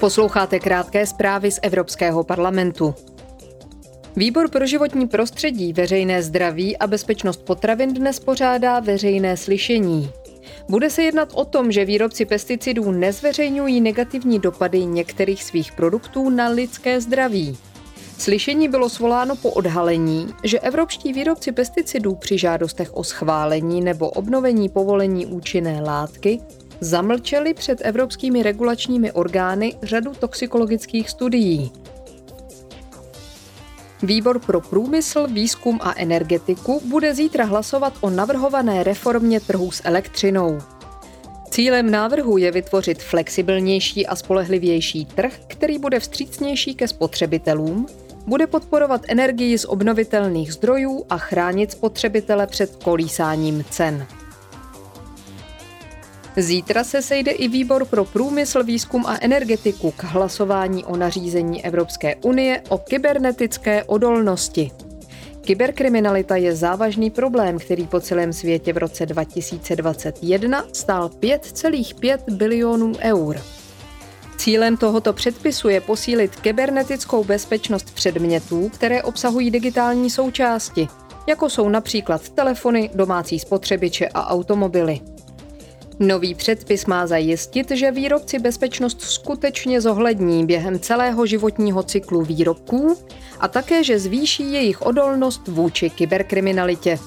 Posloucháte krátké zprávy z Evropského parlamentu. Výbor pro životní prostředí, veřejné zdraví a bezpečnost potravin dnes pořádá veřejné slyšení. Bude se jednat o tom, že výrobci pesticidů nezveřejňují negativní dopady některých svých produktů na lidské zdraví. Slyšení bylo svoláno po odhalení, že evropští výrobci pesticidů při žádostech o schválení nebo obnovení povolení účinné látky zamlčeli před evropskými regulačními orgány řadu toxikologických studií. Výbor pro průmysl, výzkum a energetiku bude zítra hlasovat o navrhované reformě trhu s elektřinou. Cílem návrhu je vytvořit flexibilnější a spolehlivější trh, který bude vstřícnější ke spotřebitelům, bude podporovat energii z obnovitelných zdrojů a chránit spotřebitele před kolísáním cen. Zítra se sejde i výbor pro průmysl, výzkum a energetiku k hlasování o nařízení Evropské unie o kybernetické odolnosti. Kyberkriminalita je závažný problém, který po celém světě v roce 2021 stál 5,5 bilionů eur. Cílem tohoto předpisu je posílit kybernetickou bezpečnost předmětů, které obsahují digitální součásti, jako jsou například telefony, domácí spotřebiče a automobily. Nový předpis má zajistit, že výrobci bezpečnost skutečně zohlední během celého životního cyklu výrobků a také, že zvýší jejich odolnost vůči kyberkriminalitě.